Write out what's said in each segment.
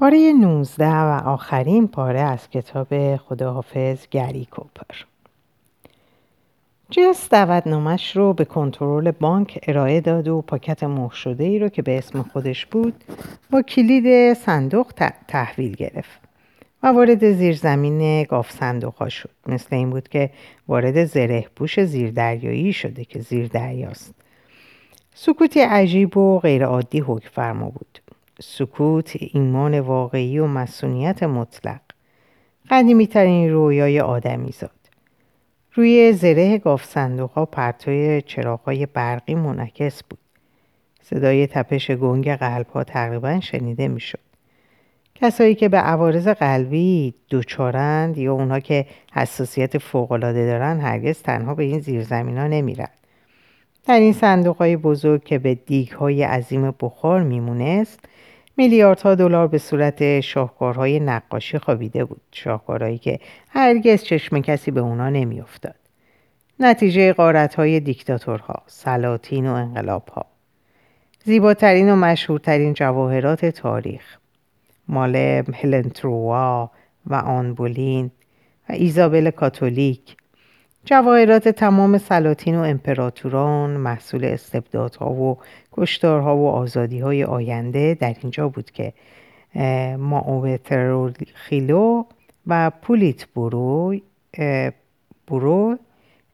پاره 19 و آخرین پاره از کتاب خداحافظ گری کوپر. جس دعوتنامش رو به کنترل بانک ارائه داد و پاکت مهر شده ای رو که به اسم خودش بود با کلید صندوق تحویل گرفت. و وارد زیرزمین گاف صندوق ها شد. مثل این بود که وارد زره پوش زیردریایی شده که زیر دریاست سکوتی عجیب و غیرعادی حکم فرما بود. سکوت ایمان واقعی و مسئولیت مطلق. قدیمی ترین رویای آدمی زاد. روی زره گاف صندوق ها پرتوی چراغ برقی منعکس بود. صدای تپش گنگ قلب ها تقریبا شنیده می‌شد. کسایی که به عوارض قلبی دوچارند یا اونها که حساسیت فوقالعاده دارن هرگز تنها به این زیرزمین ها نمیرن. در این صندوق های بزرگ که به دیگ های عظیم بخار میمونست میلیاردها دلار به صورت شاهکارهای نقاشی خوابیده بود شاهکارهایی که هرگز چشم کسی به اونا نمیافتاد. نتیجه های دیکتاتورها سلاطین و انقلابها. زیباترین و مشهورترین جواهرات تاریخ مال هلن و آنبولین و ایزابل کاتولیک جواهرات تمام سلاطین و امپراتوران محصول استبدادها و کشتارها و آزادیهای آینده در اینجا بود که خیلو و پولیت برو برو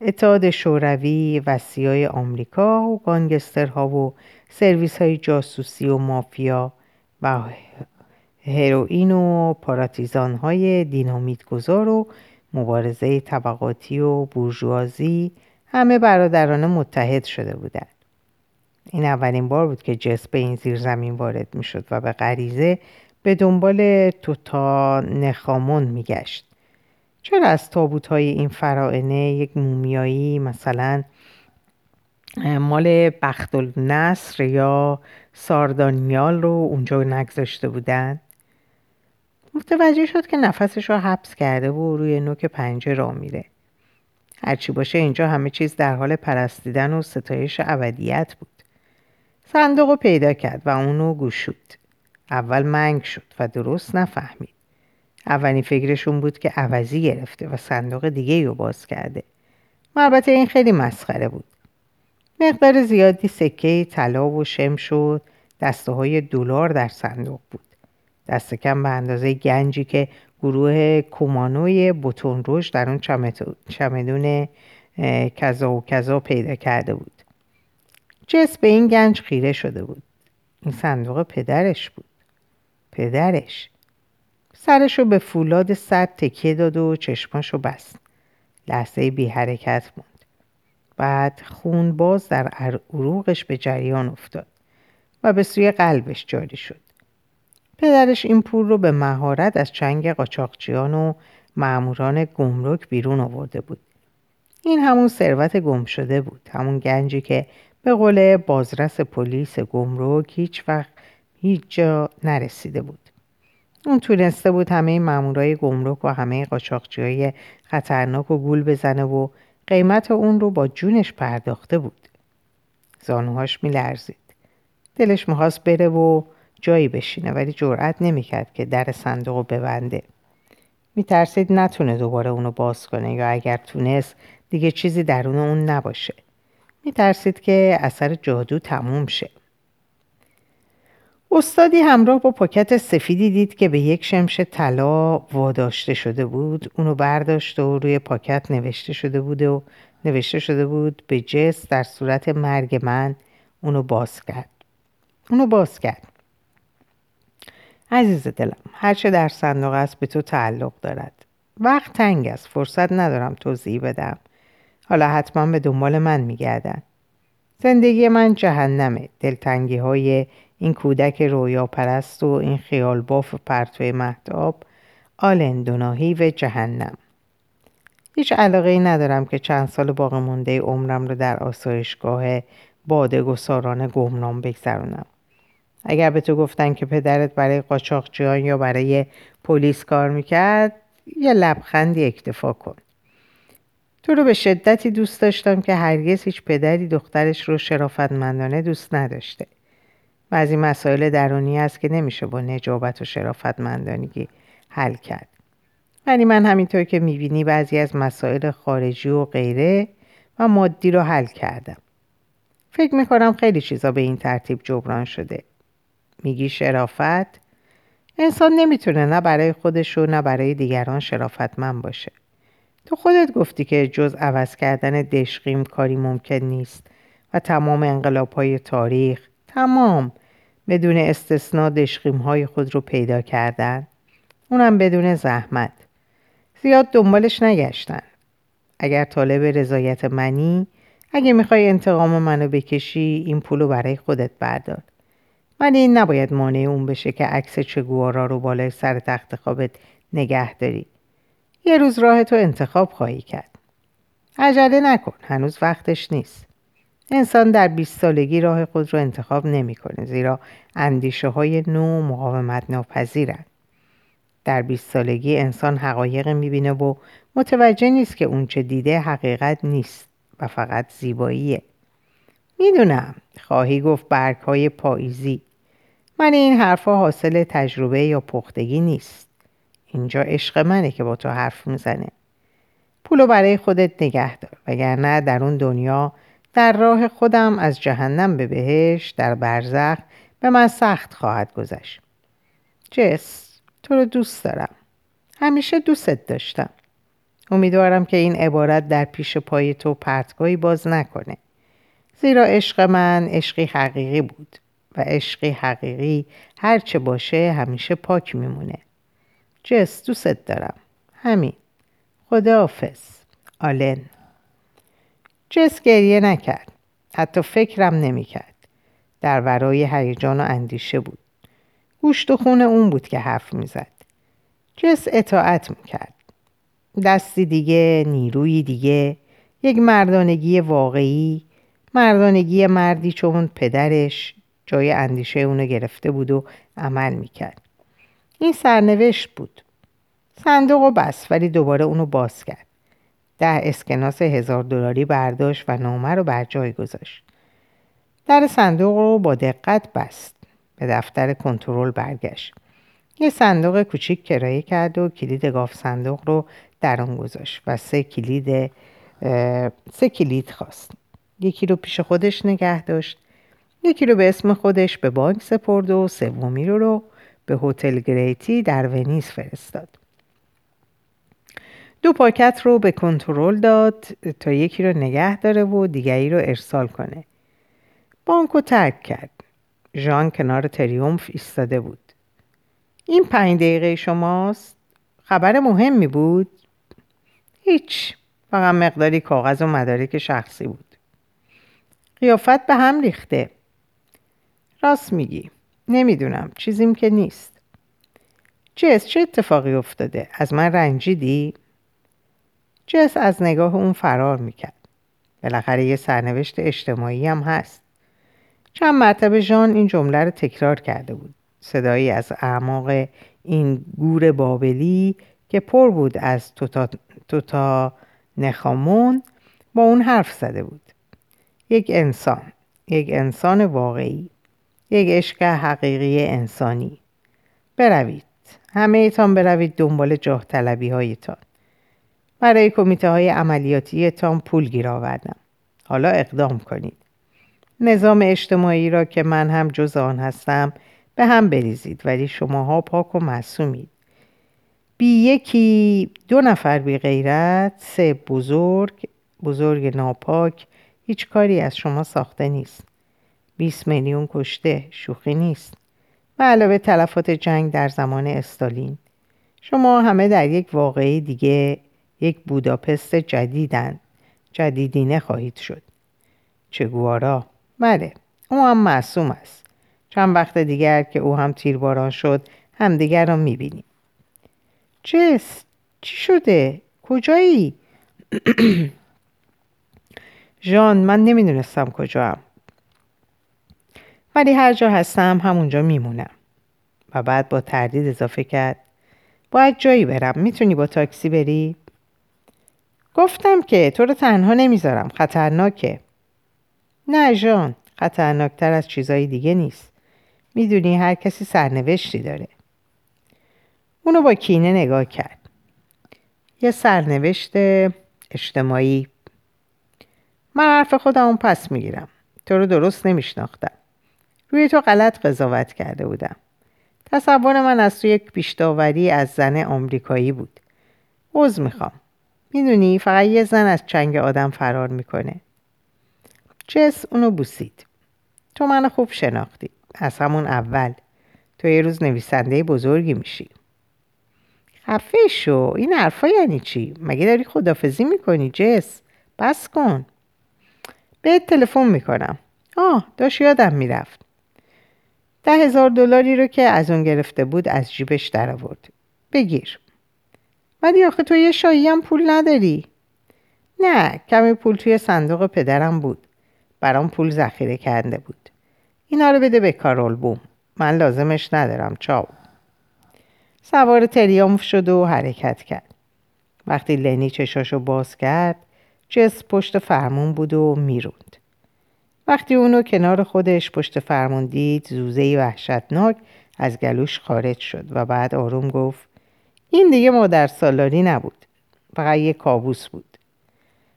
اتحاد شوروی وسیای آمریکا و گانگسترها و سرویس های جاسوسی و مافیا و هروئین و پاراتیزان های دینامیت گذار و مبارزه طبقاتی و بورژوازی همه برادران متحد شده بودند. این اولین بار بود که جس به این زیر زمین وارد می شد و به غریزه به دنبال توتا نخامون می گشت. چرا از تابوت های این فرائنه یک مومیایی مثلا مال بخت النصر یا ساردانیال رو اونجا نگذاشته بودن؟ متوجه شد که نفسش رو حبس کرده و روی نوک پنجه را میره. هرچی باشه اینجا همه چیز در حال پرستیدن و ستایش ابدیت بود. صندوق رو پیدا کرد و اونو گوشود. اول منگ شد و درست نفهمید. اولین فکرشون بود که عوضی گرفته و صندوق دیگه رو باز کرده. و البته این خیلی مسخره بود. مقدار زیادی سکه طلا و شم شد دسته های دلار در صندوق بود. دست کم به اندازه گنجی که گروه کومانوی بوتون روش در اون چمدون کذا و کذا پیدا کرده بود. جس به این گنج خیره شده بود. این صندوق پدرش بود. پدرش. سرشو به فولاد سر تکیه داد و چشماشو بست. لحظه بی حرکت موند. بعد خون باز در عروقش به جریان افتاد و به سوی قلبش جاری شد. پدرش این پول رو به مهارت از چنگ قاچاقچیان و معموران گمرک بیرون آورده بود. این همون ثروت گم شده بود همون گنجی که به قول بازرس پلیس گمرک هیچ وقت هیچ جا نرسیده بود. اون تونسته بود همه مامورای گمرک و همه قاچاقچی های خطرناک و گول بزنه و قیمت اون رو با جونش پرداخته بود. زانوهاش میلرزید. دلش می‌خواست بره و جایی بشینه ولی جرأت نمی‌کرد که در صندوق ببنده. میترسید نتونه دوباره اونو باز کنه یا اگر تونست دیگه چیزی درون اون نباشه. میترسید که اثر جادو تموم شه. استادی همراه با پاکت سفیدی دید که به یک شمش طلا واداشته شده بود. اونو برداشت و روی پاکت نوشته شده بود و نوشته شده بود به جس در صورت مرگ من اونو باز کرد. اونو باز کرد. عزیز دلم هرچه در صندوق است به تو تعلق دارد. وقت تنگ است فرصت ندارم توضیح بدم. حالا حتما به دنبال من میگردن. زندگی من جهنمه دلتنگی های این کودک رویا پرست و این خیال باف پرتوی محتاب آلندوناهی و جهنم. هیچ علاقه ای ندارم که چند سال باقی مونده عمرم رو در آسایشگاه باده گساران گمنام بگذرونم. اگر به تو گفتن که پدرت برای قاچاقچیان یا برای پلیس کار می‌کرد یه لبخندی اکتفا کن. تو رو به شدتی دوست داشتم که هرگز هیچ پدری دخترش رو شرافتمندانه دوست نداشته. بعضی مسائل درونی است که نمیشه با نجابت و شرافتمندانگی حل کرد. ولی من همینطور که می‌بینی بعضی از مسائل خارجی و غیره و مادی رو حل کردم. فکر می‌کنم خیلی چیزا به این ترتیب جبران شده. میگی شرافت؟ انسان نمی‌تونه نه برای خودش و نه برای دیگران شرافتمند باشه. تو خودت گفتی که جز عوض کردن دشقیم کاری ممکن نیست و تمام انقلاب های تاریخ. تمام. بدون استثنا دشقیم های خود رو پیدا کردن. اونم بدون زحمت. زیاد دنبالش نگشتن. اگر طالب رضایت منی اگه می‌خوای انتقام منو بکشی این پولو برای خودت بردار. ولی این نباید مانع اون بشه که عکس چگوارا رو بالای سر تخت خوابت نگه داری. یه روز راه تو انتخاب خواهی کرد. عجله نکن هنوز وقتش نیست. انسان در 20 سالگی راه خود رو انتخاب نمی‌کنه زیرا اندیشه های نو مقاومت ناپذیرند در 20 سالگی انسان حقایق می‌بینه و متوجه نیست که اونچه دیده حقیقت نیست و فقط زیباییه. می‌دونم خواهی گفت برگ های پاییزی. من این حرفها حاصل تجربه یا پختگی نیست. اینجا عشق منه که با تو حرف می‌زنه. پولو برای خودت نگه دار وگرنه در اون دنیا در راه خودم از جهنم به بهش در برزخ به من سخت خواهد گذشت. جس تو رو دوست دارم. همیشه دوستت داشتم. امیدوارم که این عبارت در پیش پای تو پرتگاهی باز نکنه. زیرا عشق من عشقی حقیقی بود. و عشقی حقیقی هرچه باشه همیشه پاک میمونه. جس دوست دارم. همین. خداحافظ. آلن. جس گریه نکرد. حتی فکرم نمی‌کرد. در ورای هیجان و اندیشه بود. گوشت و خون اون بود که حرف می‌زد. جس اطاعت می‌کرد. دستی دیگه نیروی دیگه یک مردانگی واقعی مردانگی مردی چون پدرش جای اندیشه اونو گرفته بود و عمل می‌کرد. این سرنوشت بود. صندوق و بس ولی دوباره اونو باز کرد. ده اسکناس هزار دلاری برداشت و نامه رو بر جای گذاشت. در صندوق رو با دقت بست. به دفتر کنترل برگشت. یه صندوق کوچیک کرایه کرد و کلید گاف صندوق رو در آن گذاشت و سه کلید سه کلید خواست. یکی رو پیش خودش نگه داشت. یکی رو به اسم خودش به بانک سپرد و سومی رو رو به هتل گریتی در ونیز فرستاد. دو پاکت رو به کنترل داد تا یکی رو نگه داره و دیگری رو ارسال کنه. بانک رو ترک کرد. ژان کنار تریومف ایستاده بود. این پنج دقیقه شماست. خبر مهمی بود؟ هیچ. فقط مقداری کاغذ و مدارک شخصی بود. قیافت به هم ریخته. راست میگی. نمی‌دونم چیزیم که نیست. جس چه اتفاقی افتاده؟ از من رنجیدی؟ جس از نگاه اون فرار می‌کرد. بالاخره یه سرنوشت اجتماعی هم هست. چند مرتبه ژان این جمله رو تکرار کرده بود. صدایی از اعماق این گور بابلی که پر بود از توتا, توتا نخامون با اون حرف زده بود. یک انسان یک انسان واقعی. یک عشق حقیقی انسانی. بروید. همه ایتان بروید دنبال جاه طلبی هایتان برای کمیته های عملیاتیتان پول گیر آوردم. حالا اقدام کنید. نظام اجتماعی را که من هم جز آن هستم به هم بریزید ولی شماها پاک و معصومید. بی یکی دو نفر بی غیرت سه بزرگ بزرگ ناپاک هیچ کاری از شما ساخته نیست. 20 میلیون کشته شوخی نیست. و علاوه تلفات جنگ در زمان استالین. شما همه در یک واقعی دیگه یک بوداپست جدیدن. جدیدینه خواهید شد. چگوارا؟ بله او هم معصوم است. چند وقت دیگر که او هم تیرباران شد همدیگر را می‌بینیم. جس چی شده؟ کجایی؟ ژان من نمی‌دونستم کجا ولی هر جا هستم همونجا میمونم. و بعد با تردید اضافه کرد باید جایی برم می‌تونی با تاکسی بری؟ گفتم که تو رو تنها نمی‌ذارم خطرناکه. نه ژان خطرناکتر از چیزای دیگه نیست. می‌دونی هر کسی سرنوشتی داره. اونو با کینه نگاه کرد. یه سرنوشت اجتماعی. من حرف خودم پس می‌گیرم. تو رو درست نمیشناختم. روی تو غلط قضاوت کرده بودم. تصور من از تو یک پیشداوری از زن آمریکایی بود. عوض می‌خوام. می‌دونی فقط یه زن از چنگ آدم فرار می‌کنه. جس اونو بوسید. تو منو خوب شناختی. از همون اول. تو یه روز نویسنده بزرگی میشی. خفه شو. این حرفا یعنی چی؟ مگه داری خدافزی می‌کنی جس؟ بس کن. بهت تلفن می‌کنم. آه داشت یادم می‌رفت. ده هزار دلاری رو که از اون گرفته بود از جیبش در آورد بگیر. ولی آخه تو یه شایی هم پول نداری. نه کمی پول توی صندوق پدرم بود. برام پول ذخیره کرده بود. اینا رو بده به کارول بوم. من لازمش ندارم چاو. سوار تریامف شد و حرکت کرد. وقتی لنی چشاشو باز کرد جس پشت فرمون بود و می‌روند. وقتی اونو کنار خودش پشت فرمون دید زوزه وحشتناک از گلوش خارج شد و بعد آروم گفت این دیگه مادر سالاری نبود فقط یه کابوس بود.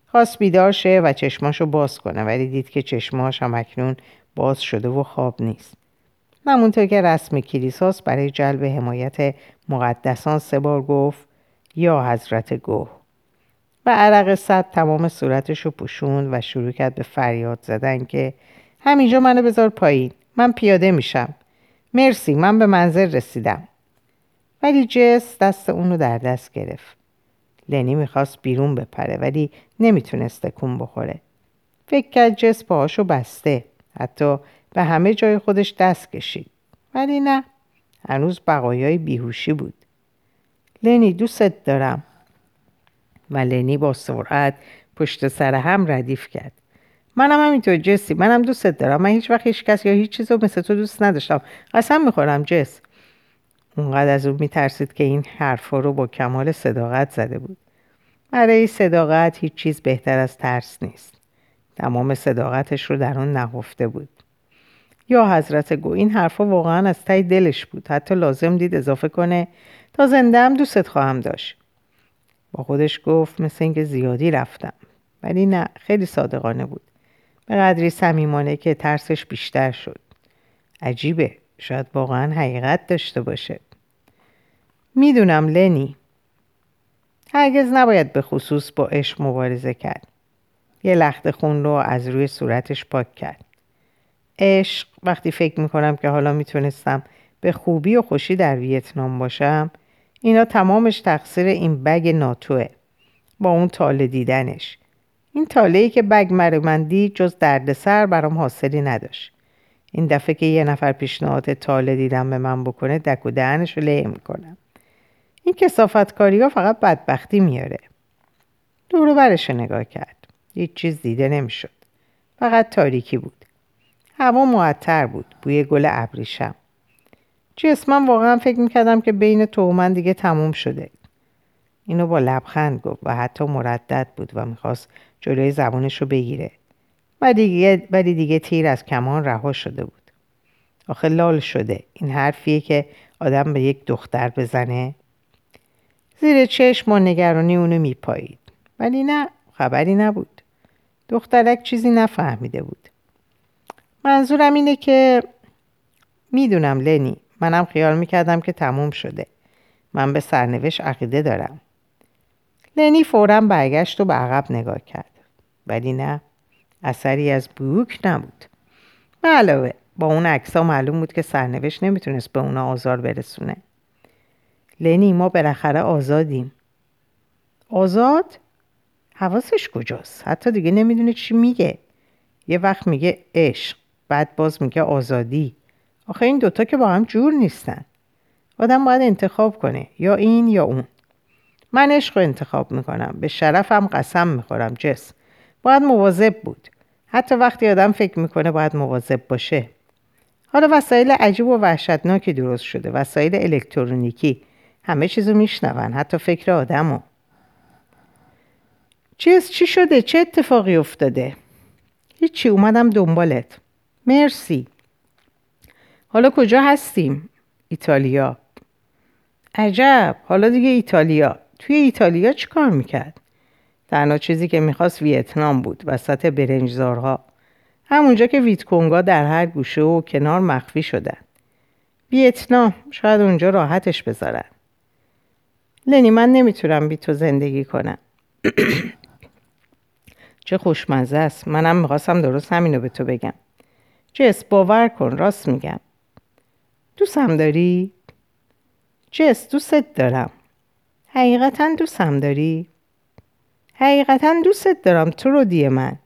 خواست بیدار شه و چشماشو باز کنه ولی دید که چشماش هم اکنون باز شده و خواب نیست. همونطور که رسم کلیساس برای جلب حمایت مقدسان سه بار گفت یا حضرت گوه. و عرق صد تمام صورتش رو پوشوند و شروع کرد به فریاد زدن که همینجا منو بذار پایین من پیاده میشم. مرسی من به منزل رسیدم. ولی جس دست اونو در دست گرفت. لنی می‌خواست بیرون بپره ولی نمی‌تونست تکون بخوره. فکر کرد جس پاهاشو بسته حتی به همه جای خودش دست کشید. ولی نه هنوز بقایای بیهوشی بود. لنی دوستت دارم. و لنی با سرعت پشت سر هم ردیف کرد. منم همینطور جسی. منم دوستت دارم. من هیچ وقت هیچ کس یا هیچ چیز رو مثل تو دوست نداشتم. قسم می‌خورم جس. اونقدر از اون میترسید که این حرفا رو با کمال صداقت زده بود. برای صداقت هیچ چیز بهتر از ترس نیست. تمام صداقتش رو در اون نهفته بود. یا حضرت گو این حرفا واقعا از تای دلش بود. حتی لازم دید اضافه کنه تا زنده هم دوستت خواهم داشت. با خودش گفت مثل اینکه زیادی رفتم. ولی نه خیلی صادقانه بود. به قدری صمیمانه که ترسش بیشتر شد. عجیبه شاید واقعا حقیقت داشته باشه. می‌دونم لنی. هرگز نباید به خصوص با عشق مبارزه کرد. یه لخت خون رو از روی صورتش پاک کرد. عشق وقتی فکر می‌کنم که حالا می‌تونستم به خوبی و خوشی در ویتنام باشم اینا تمامش تقصیر این بگ ناتوه. با اون تاله دیدنش. این تاله که بگ مرمندی جز دردسر برام حاصلی نداشت. این دفعه که یه نفر پیشنهاد تاله دیدن به من بکنه دک و دهنش رو له می‌کنم. این کسافتکاری ها فقط بدبختی میاره. دورو برش نگاه کرد. هیچ چیز دیده نمی‌شد. فقط تاریکی بود. هوا معطر بود. بوی گل ابریشم. جسمم واقعا فکر می‌کردم که بین تو و من دیگه تموم شده. اینو با لبخند گفت و حتی مردد بود و می‌خواست جلوی زبانش رو بگیره. ولی دیگه, ولی دیگه تیر از کمان رها شده بود. آخه لال شده. این حرفیه که آدم به یک دختر بزنه. زیر چشم و نگرانی اونو میپایید. ولی نه خبری نبود. دخترک چیزی نفهمیده بود. منظورم اینه که می‌دونم لنی منم خیال می‌کردم که تموم شده. من به سرنوشت عقیده دارم. لنی فورا برگشت و به عقب نگاه کرد. ولی نه اثری از بوک نبود. علاوه با اون عکسا معلوم بود که سرنوشت نمی‌تونست به اونا آزار برسونه. لنی ما بالاخره آزادیم. آزاد؟ حواسش کجاست؟ حتی دیگه نمی‌دونه چی میگه. یه وقت میگه عشق بعد باز میگه آزادی. آخه این دوتا که با هم جور نیستن. آدم باید انتخاب کنه یا این یا اون. من عشق رو انتخاب می‌کنم به شرفم قسم می‌خورم جس. باید مواظب بود. حتی وقتی آدم فکر می‌کنه باید مواظب باشه. حالا وسایل عجیب و وحشتناکی درست شده. وسایل الکترونیکی. همه چیزو میشنون حتی فکر آدمو. چیز چی شده؟ چه اتفاقی افتاده؟ هیچی اومدم دنبالت. مرسی. حالا کجا هستیم؟ ایتالیا. عجب. حالا دیگه ایتالیا. توی ایتالیا چی کار می‌کرد؟ تنها چیزی که می‌خواست ویتنام بود وسط برنجزارها. همونجا که ویتکونگا در هر گوشه و کنار مخفی شدن. ویتنام شاید اونجا راحتش بذارن. لنی من نمی‌تونم بی تو زندگی کنم. چه خوشمزه است. منم می‌خواستم درست همینو به تو بگم. جس باور کن راست میگم. دوستم داری؟ جس دوستت دارم حقیقتا دوستم داری؟ حقیقتا دوستت دارم تو رو دیه من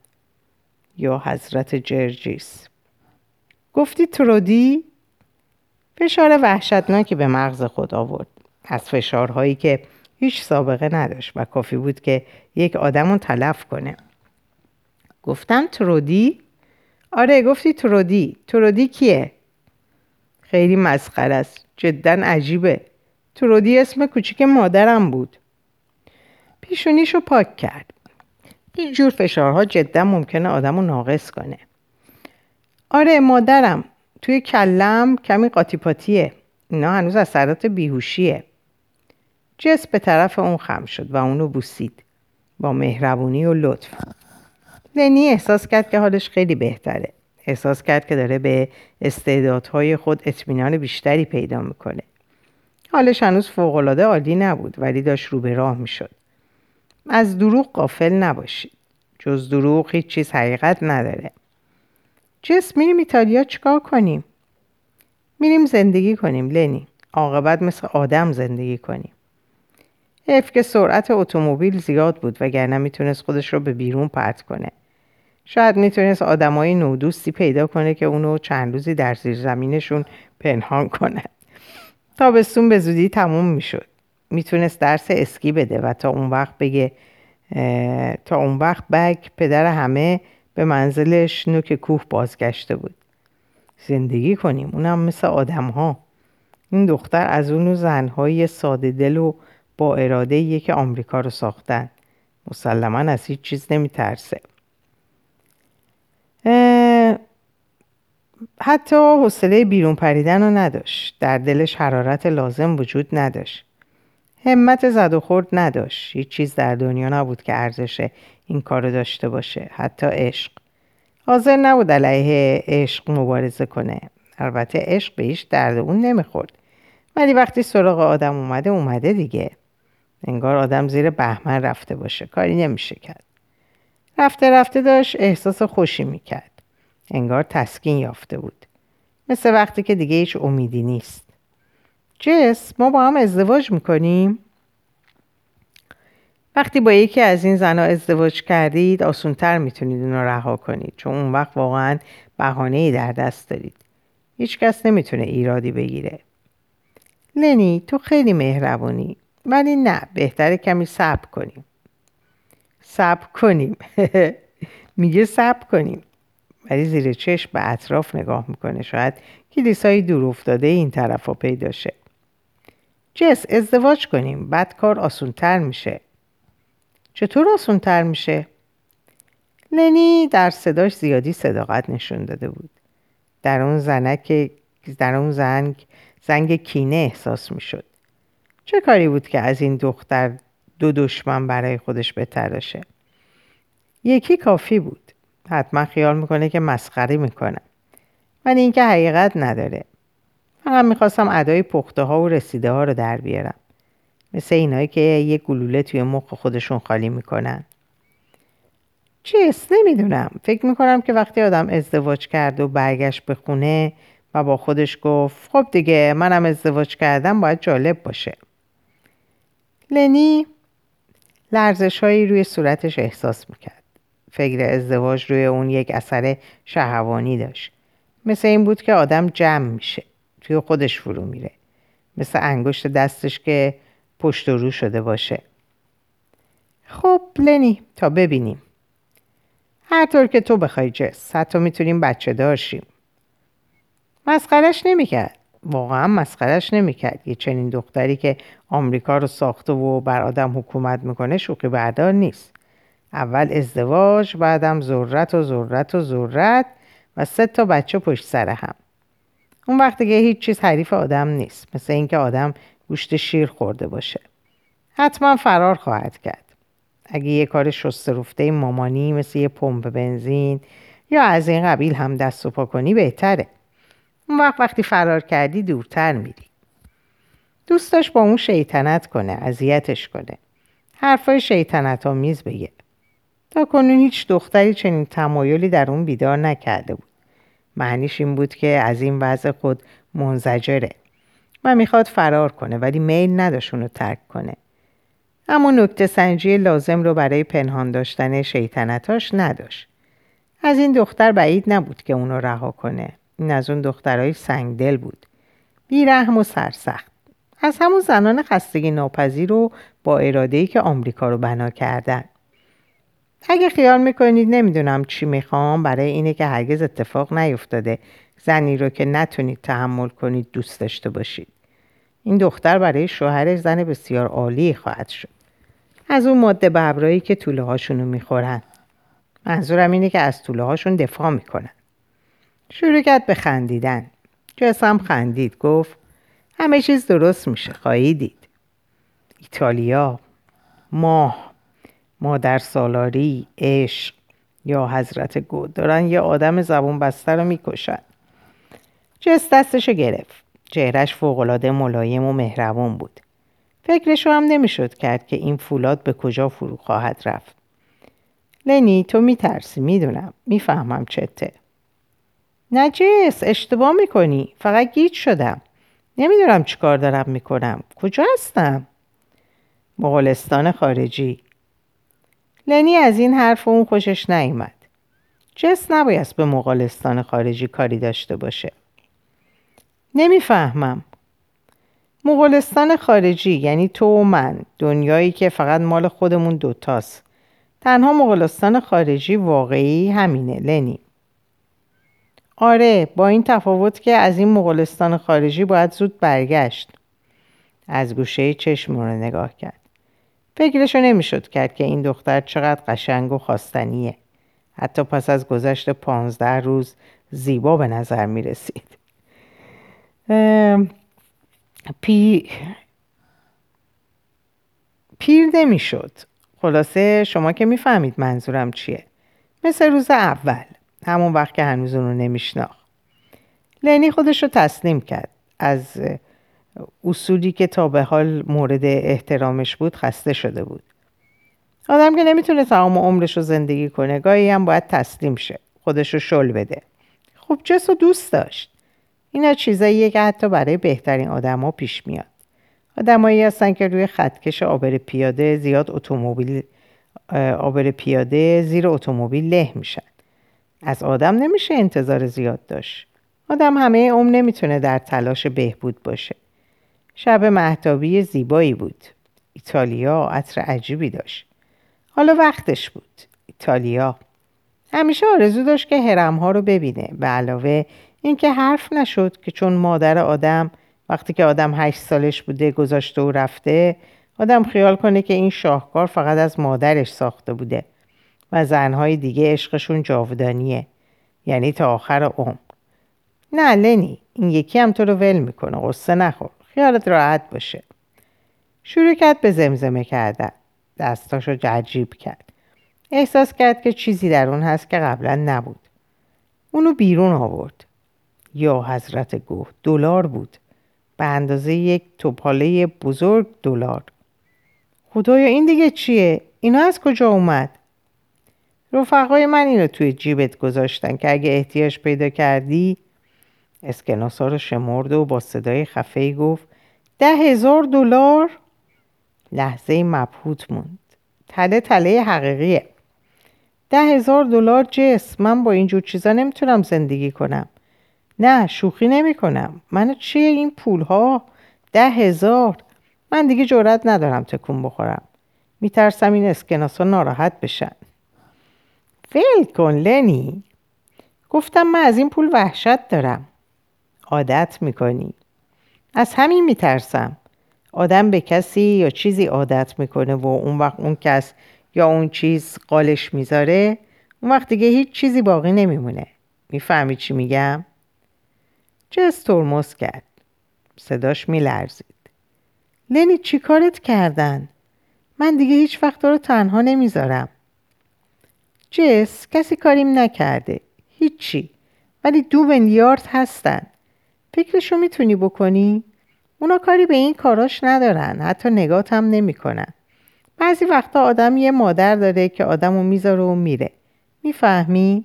یا حضرت جرجیس گفتی ترودی؟ فشار وحشتناکی به مغز خود آورد از فشارهایی که هیچ سابقه نداشت و کافی بود که یک آدم رو تلف کنه گفتم ترودی؟ آره گفتی ترودی ترودی کیه؟ خیلی مسخره است. جدا عجیبه. ترودی اسم کوچیک مادرم بود. پیشونیشو پاک کرد. این جور فشارها جدا ممکنه آدم رو ناقص کنه. آره مادرم. توی کلم کمی قاطی پاتیه اینا هنوز اثرات بیهوشیه. جس به طرف اون خم شد و اونو بوسید. با مهربونی و لطف. لنی احساس کرد که حالش خیلی بهتره. احساس کرد که داره به استعدادهای خود اطمینان بیشتری پیدا می‌کنه. حالش هنوز فوقالعاده عالی نبود ولی داشت رو به راه می‌شد. از دروغ قافل نباشید. جز دروغ هیچ چیز حقیقت نداره. جس میریم ایتالیا چیکار کنیم؟ میریم زندگی کنیم لنی. عاقبت مثل آدم زندگی کنیم. حیف که سرعت اتومبیل زیاد بود وگرنه می‌تونست خودش رو به بیرون پرت کنه. شاید می‌تونست آدمای نودوستی پیدا کنه که اونو چند روزی در زیر زمینشون پنهان کنه. تابستون به زودی تموم می‌شد. می‌تونست درس اسکی بده و تا اون وقت بگه تا اون وقت بگ پدر همه به منزلش نوک کوه بازگشته بود. زندگی کنیم اونم مثل آدم ها این دختر از اونو زنهای ساده دل و با اراده که آمریکا رو ساختن. مسلما از هیچ چیز نمیترسه. حتی حوصله بیرون پریدن رو نداشت. در دلش حرارت لازم وجود نداشت. همت زد و خورد نداشت. هیچ چیز در دنیا نبود که ارزش این کارو داشته باشه. حتی عشق. حاضر نبود علیه عشق مبارزه کنه. البته عشق به هیچ درد اون نمی‌خورد. ولی وقتی سراغ آدم اومده اومده دیگه. انگار آدم زیر بهمن رفته باشه. کاری نمیشه کرد. رفته رفته داشت احساس خوشی می‌کرد. انگار تسکین یافته بود. مثل وقتی که دیگه هیچ امیدی نیست. جس ما با هم ازدواج می‌کنیم؟ وقتی با یکی از این زنها ازدواج کردید آسونتر می‌تونید اون رها کنید چون اون وقت واقعا بهانه ای در دست دارید. هیچکس نمی‌تونه ایرادی بگیره. لنی تو خیلی مهربونی ولی نه بهتره کمی صبر کنیم. صبر کنیم. میگه صبر کنیم. ولی زیر چشم به اطراف نگاه می‌کنه. شاید کلیسایی دور افتاده این طرف ها پیدا شه. جس ازدواج کنیم. بعد کار آسونتر میشه. چطور آسونتر میشه؟ لنی در صداش زیادی صداقت نشون داده بود. در اون زنک در اون زنگ زنگ کینه احساس می‌شد. چه کاری بود که از این دختر دو دشمن برای خودش بتراشه یکی کافی بود. حتما خیال می‌کنه که مسخره می‌کنم ولی اینکه حقیقت نداره. فقط می‌خواستم ادای پخته ها و رسیده ها رو در بیارم. مثل اینایی که یه گلوله توی مخ خودشون خالی می‌کنن. چیست نمی‌دونم. فکر می‌کنم که وقتی آدم ازدواج کرد و برگشت به خونه و با خودش گفت خب دیگه منم ازدواج کردم باید جالب باشه. لنی لرزش هایی روی صورتش احساس می‌کرد. فکر ازدواج روی اون یک اثر شهوانی داشت. مثل این بود که آدم جمع میشه توی خودش فرو میره. مثل انگشت دستش که پشت و رو شده باشه. خب لنی تا ببینیم. هر طور که تو بخوای جس حتی می‌تونیم بچه دارشیم مسخرش نمی‌کرد. واقعا مسخرش نمی‌کرد. یه چنین دختری که آمریکا رو ساخته و بر آدم حکومت می‌کنه شوخی بردار نیست. اول ازدواج بعدم ذرت و ذرت و ذرت و سه تا بچه پشت سر هم. اون وقت دیگه هیچ چیز حریف آدم نیست. مثل اینکه آدم گوشت شیر خورده باشه. حتما فرار خواهد کرد. اگه یه کار شسته مامانی مثل یه پمپ بنزین یا از این قبیل هم دست و پا کنی بهتره. اون وقت وقتی فرار کردی دورتر میری. دوست داشت با اون شیطنت کنه اذیتش کنه. حرفای شیطنت آمیز بگه. تا کنون هیچ دختری چنین تمایلی در اون بیدار نکرده بود. معنیش این بود که از این وضع خود منزجره. و می‌خواد فرار کنه ولی میل نداشت اونو ترک کنه. اما نکته سنجی لازم رو برای پنهان داشتن شیطنتاش نداشت. از این دختر بعید نبود که اونو رها کنه. این از اون دخترهای سنگدل بود. بیرحم و سرسخت. از همون زنان خستگی ناپذیر و با ارادهی که آمریکا رو بنا کردن. اگه خیال می‌کنید نمی‌دونم چی می‌خوام برای اینه که هرگز اتفاق نیفتاده زنی رو که نتونید تحمل کنید دوست داشته باشید. این دختر برای شوهرش زن بسیار عالی خواهد شد. از اون ماده ببرایی که طوله هاشون رو می‌خورن. منظورم اینه که از طوله هاشون دفاع می‌کنن. شروع کرد به خندیدن. جسم خندید گفت همه چیز درست میشه خواهی دید ایتالیا ماه مادر سالاری عشق یا حضرت گود. دارن یه آدم زبون بسته رو می‌کشن. جس دستشو گرفت. چهرش فوقالعاده ملایم و مهربون بود. فکرشو هم نمی‌شد کرد که این فولاد به کجا فرو خواهد رفت. لنی تو میترسی می‌دونم. می‌فهمم چته. نجس اشتباه می‌کنی. فقط گیج شدم. نمی‌دونم چیکار دارم می‌کنم. کجا هستم؟ مغولستان خارجی. لنی از این حرف اون خوشش نیامد جس نبایست به مغولستان خارجی کاری داشته باشه. نمی‌فهمم. مغولستان خارجی یعنی تو و من دنیایی که فقط مال خودمون دوتاست. تنها مغولستان خارجی واقعی همینه لنی. آره با این تفاوت که از این مغولستان خارجی باید زود برگشت. از گوشه چشم رو نگاه کرد. فکرشو نمی‌شد کرد که این دختر چقدر قشنگ و خواستنیه. حتی پس از گذشت پانزده روز زیبا به نظر می رسید پی... پیر نمی‌شد. خلاصه شما که می‌فهمید منظورم چیه. مثل روز اول. همون وقت که هنوز اونو نمیشناخت. لنی خودش رو تسلیم کرد. از اصولی که تا به حال مورد احترامش بود خسته شده بود. آدم که نمی‌تونه تمام عمرش رو زندگی کنه گاهی هم باید تسلیم شه. خودش رو شل بده. خب جس و دوست داشت. اینا چیزاییه که حتی برای بهترین آدما پیش میاد. آدمایی هستن که روی خطکش آبر پیاده زیاد اتومبیل آبر پیاده زیر اتومبیل له میشن. از آدم نمیشه انتظار زیاد داشت. آدم همه عمر نمی‌تونه در تلاش بهبود باشه. شب محتابی زیبایی بود. ایتالیا عطر عجیبی داشت. حالا وقتش بود. ایتالیا. همیشه آرزو داشت که هرمها رو ببینه به علاوه اینکه حرف نشد که چون مادر آدم وقتی که آدم هشت سالش بوده گذاشته و رفته آدم خیال کنه که این شاهکار فقط از مادرش ساخته بوده. و زنهای دیگه عشقشون جاودانیه. یعنی تا آخر عمر. نه لنی این یکی هم تو رو ول می‌کنه قصه نخور. خیالت راحت باشه. شروع کرد به زمزمه کردن. دستاشو عجیب کرد. احساس کرد که چیزی در اون هست که قبلا نبود. اونو بیرون آورد. یا حضرت گوه دلار بود. به اندازه یک توپاله بزرگ دلار. خدایا این دیگه چیه؟ اینا از کجا اومد؟ رفقای من اینو توی جیبت گذاشتن که اگه احتیاج پیدا کردی اسکناسا رو شمرد و با صدای خفه گفت ده هزار دلار؟ لحظه مبهوت موند. تله تله حقیقیه. ده هزار دلار جس من با اینجور چیزا نمی‌تونم زندگی کنم. نه شوخی نمی کنم من چیه این پول ها ده هزار. من دیگه جرات ندارم تکون بخورم. میترسم این اسکناسا ناراحت بشن. فیل کن لنی. گفتم من از این پول وحشت دارم. عادت می‌کنی. از همین میترسم. آدم به کسی یا چیزی عادت می‌کنه و اون وقت اون کس یا اون چیز قالش می‌ذاره اون وقت دیگه هیچ چیزی باقی نمیمونه. می‌فهمی چی میگم؟ جس ترمز کرد. صداش میلرزید. لنی چی کارت کردن؟ من دیگه هیچ وقت رو تنها نمی‌ذارم. جس کسی کاریم نکرده. هیچی. ولی دو یارد هستن. فکرشو می‌تونی بکنی؟ اونا کاری به این کاراش ندارن. حتی نگات هم نمی‌کنن. بعضی وقتا آدم یه مادر داره که آدمو می‌ذاره و میره. می‌فهمی؟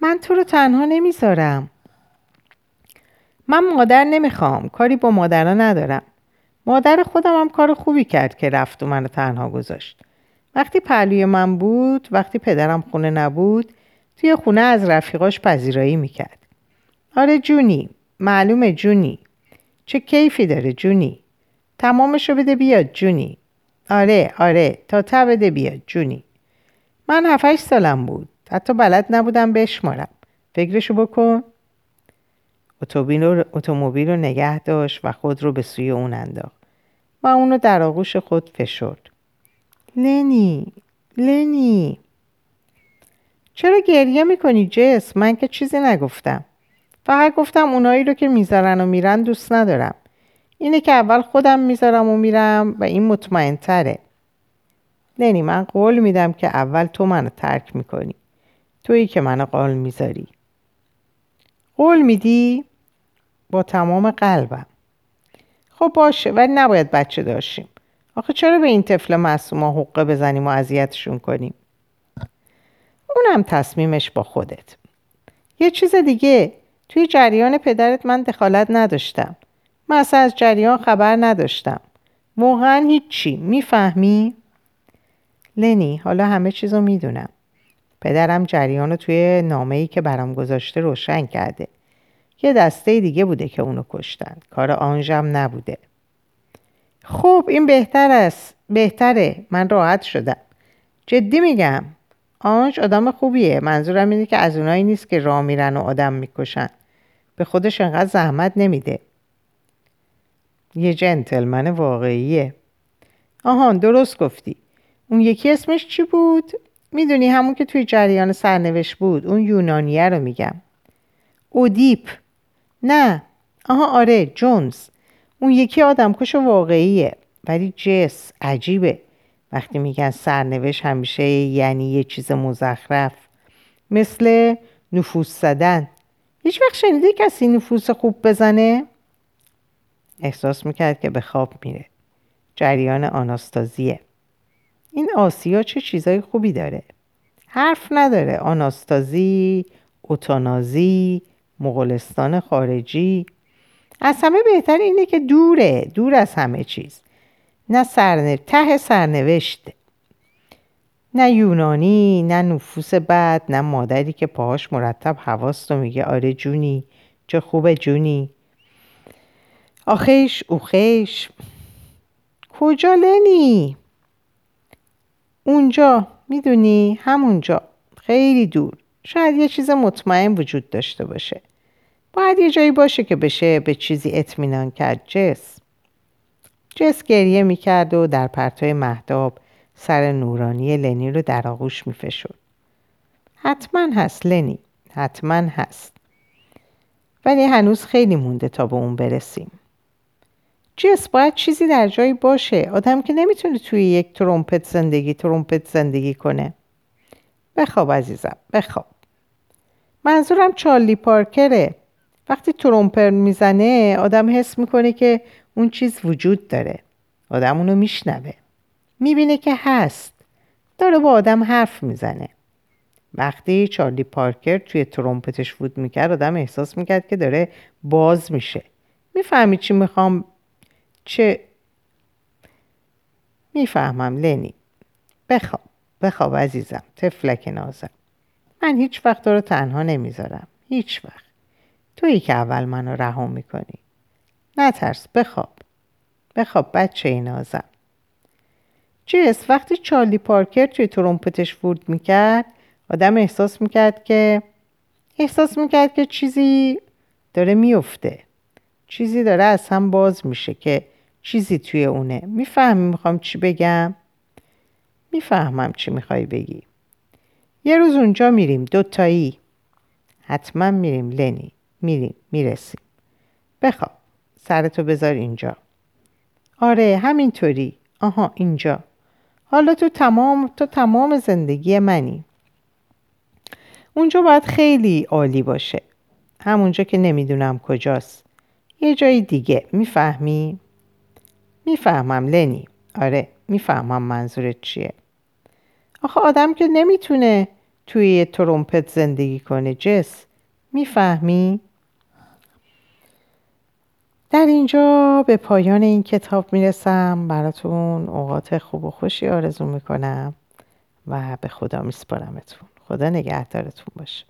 من تو رو تنها نمی‌ذارم. من مادر نمی‌خوام. کاری با مادرها ندارم. مادر خودم هم کار خوبی کرد که رفت و منو تنها گذاشت. وقتی پهلوی من بود وقتی پدرم خونه نبود توی خونه از رفیقاش پذیرایی می‌کرد. آره جونی معلومه جونی. چه کیفی داره جونی؟ تمامشو بده بیاد جونی. آره آره تا تا بده بیاد جونی. من هفتش سالم بود. حتی بلد نبودم بشمارم. فکرشو بکن. اتومبیل رو نگه داشت و خود رو به سوی اون انداخت. و اونو در آغوش خود فشرد. لنی لنی. چرا گریه می‌کنی جس؟ من که چیزی نگفتم. فقط گفتم اونایی رو که می‌ذارن و میرن دوست ندارم. اینه که اول خودم می‌ذارم و میرم و این مطمئن تره لنی من قول میدم که اول تو منو ترک می‌کنی. تویی که منو قول می‌ذاری. قول میدی؟ با تمام قلبم. خب باشه ولی نباید بچه داشتیم. آخه چرا به این طفل معصوما حقه بزنیم و اذیتشون کنیم؟ اونم تصمیمش با خودت. یه چیز دیگه توی جریان پدرت من دخالت نداشتم. من اصلا از جریان خبر نداشتم. واقعا هیچی. می‌فهمی؟ لنی حالا همه چیز رو می‌دونم. پدرم جریان رو توی نامه ای که برام گذاشته روشن کرده. یه دسته دیگه بوده که اونو کشتن. کار آنجم نبوده. خب این بهتر است. بهتره. من راحت شدم. جدی میگم. آنج آدم خوبیه. منظورم اینه که از اونایی نیست که راه میرن و آدم می‌کشن. به خودش انقدر زحمت نمیده. یه جنتلمن واقعیه. آهان درست گفتی. اون یکی اسمش چی بود؟ می‌دونی همون که توی جریان سرنوشت بود. اون یونانیه رو میگم. اودیپ. نه. آها آره جونز. اون یکی آدم کش واقعیه ولی جس عجیبه. وقتی میگن سرنوشت همیشه یعنی یه چیز مزخرف مثل نفوس زدن. هیچ وقت شنیده کسی نفوس خوب بزنه؟ احساس می‌کرد که به خواب میره. جریان آناستازیه. این آسیا چه چیزای خوبی داره؟ حرف نداره. آناستازی اوتانازی مغولستان خارجی. از همه بهتر اینه که دوره دور از همه چیز. نه سرنو... ته سرنوشته نه یونانی نه نفوس بد نه مادری که پاهاش مرتب حواست و میگه آره جونی چه خوبه جونی. آخیش اوخیش. کجا لنی؟ اونجا می‌دونی؟ همونجا. خیلی دور. شاید یه چیز مطمئن وجود داشته باشه. باید یه جایی باشه که بشه به چیزی اطمینان کرد. جس. جس گریه می‌کرد و در پرتای محتاب سر نورانی لنی رو در آغوش میفشد حتما هست لنی. حتما هست. ولی هنوز خیلی مونده تا به اون برسیم. جس باید چیزی در جایی باشه. آدم که نمی‌تونه توی یک ترومپت زندگی ترومپت زندگی کنه. بخواب عزیزم بخواب. منظورم چارلی پارکره. وقتی ترومپر می‌زنه آدم حس می‌کنه که اون چیز وجود داره. آدم اونو میشنوه. می‌بینه که هست. داره با آدم حرف می‌زنه. وقتی چارلی پارکر توی ترومپتش فوت می‌کرد آدم احساس می‌کرد که داره باز میشه. می‌فهمی چی می‌خوام؟ چه؟ می‌فهمم لنی. بخواب. بخواب عزیزم. تفلک نازم. من هیچ وقت رو تنها نمی‌ذارم. هیچ وقت. تویی که اول منو رها می‌کنی. نترس بخواب. بخواب بچه نازم. جس وقتی چارلی پارکر توی ترومپتش ورد می‌کرد آدم احساس می‌کرد که احساس می‌کرد که چیزی داره میفته چیزی داره از هم باز میشه که چیزی توی اونه. می‌فهمی می‌خوام چی بگم؟ می‌فهمم چی می‌خوای بگی. یه روز اونجا میریم دوتایی. حتما میریم لنی. میریم می‌رسیم بخواب سرتو بذار اینجا. آره همینطوری. آها اینجا. حالا تو تمام تو تمام زندگی منی. اونجا باید خیلی عالی باشه. همونجا که نمی‌دونم کجاست. یه جای دیگه. می‌فهمی؟ می‌فهمم لنی. آره می‌فهمم منظورت چیه. آخه آدم که نمی‌تونه توی یه ترومپت زندگی کنه. جس می‌فهمی؟ در اینجا به پایان این کتاب می‌رسم. براتون اوقات خوب و خوشی آرزو می‌کنم و به خدا میسپارمتون. خدا نگهدارتون باشه.